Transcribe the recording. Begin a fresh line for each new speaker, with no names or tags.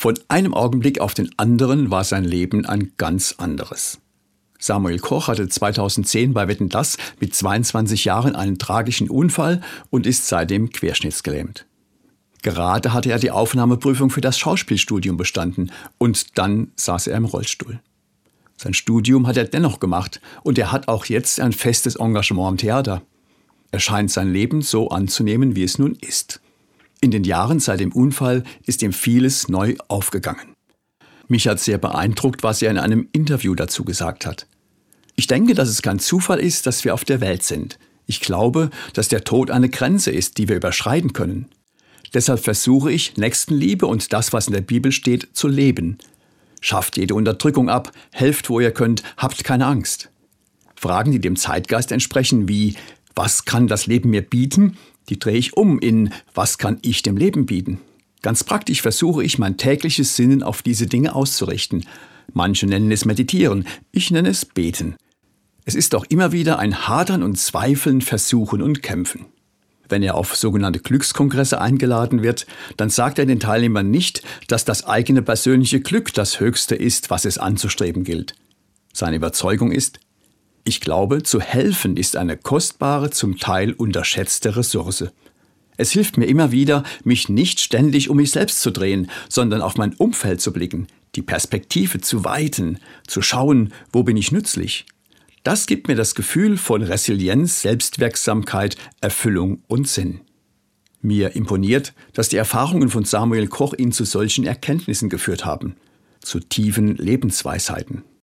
Von einem Augenblick auf den anderen war sein Leben ein ganz anderes. Samuel Koch hatte 2010 bei Wetten Das mit 22 Jahren einen tragischen Unfall und ist seitdem querschnittsgelähmt. Gerade hatte er die Aufnahmeprüfung für das Schauspielstudium bestanden und dann saß er im Rollstuhl. Sein Studium hat er dennoch gemacht und er hat auch jetzt ein festes Engagement am Theater. Er scheint sein Leben so anzunehmen, wie es nun ist. In den Jahren seit dem Unfall ist ihm vieles neu aufgegangen. Mich hat sehr beeindruckt, was er in einem Interview dazu gesagt hat. Ich denke, dass es kein Zufall ist, dass wir auf der Welt sind. Ich glaube, dass der Tod eine Grenze ist, die wir überschreiten können. Deshalb versuche ich, Nächstenliebe und das, was in der Bibel steht, zu leben. Schafft jede Unterdrückung ab, helft, wo ihr könnt, habt keine Angst. Fragen, die dem Zeitgeist entsprechen, wie was kann das Leben mir bieten, die drehe ich um in was kann ich dem Leben bieten. Ganz praktisch versuche ich, mein tägliches Sinnen auf diese Dinge auszurichten. Manche nennen es Meditieren, ich nenne es Beten. Es ist doch immer wieder ein Hadern und Zweifeln, Versuchen und Kämpfen. Wenn er auf sogenannte Glückskongresse eingeladen wird, dann sagt er den Teilnehmern nicht, dass das eigene persönliche Glück das Höchste ist, was es anzustreben gilt. Seine Überzeugung ist, ich glaube, zu helfen ist eine kostbare, zum Teil unterschätzte Ressource. Es hilft mir immer wieder, mich nicht ständig um mich selbst zu drehen, sondern auf mein Umfeld zu blicken, die Perspektive zu weiten, zu schauen, wo bin ich nützlich. Das gibt mir das Gefühl von Resilienz, Selbstwirksamkeit, Erfüllung und Sinn. Mir imponiert, dass die Erfahrungen von Samuel Koch ihn zu solchen Erkenntnissen geführt haben, zu tiefen Lebensweisheiten.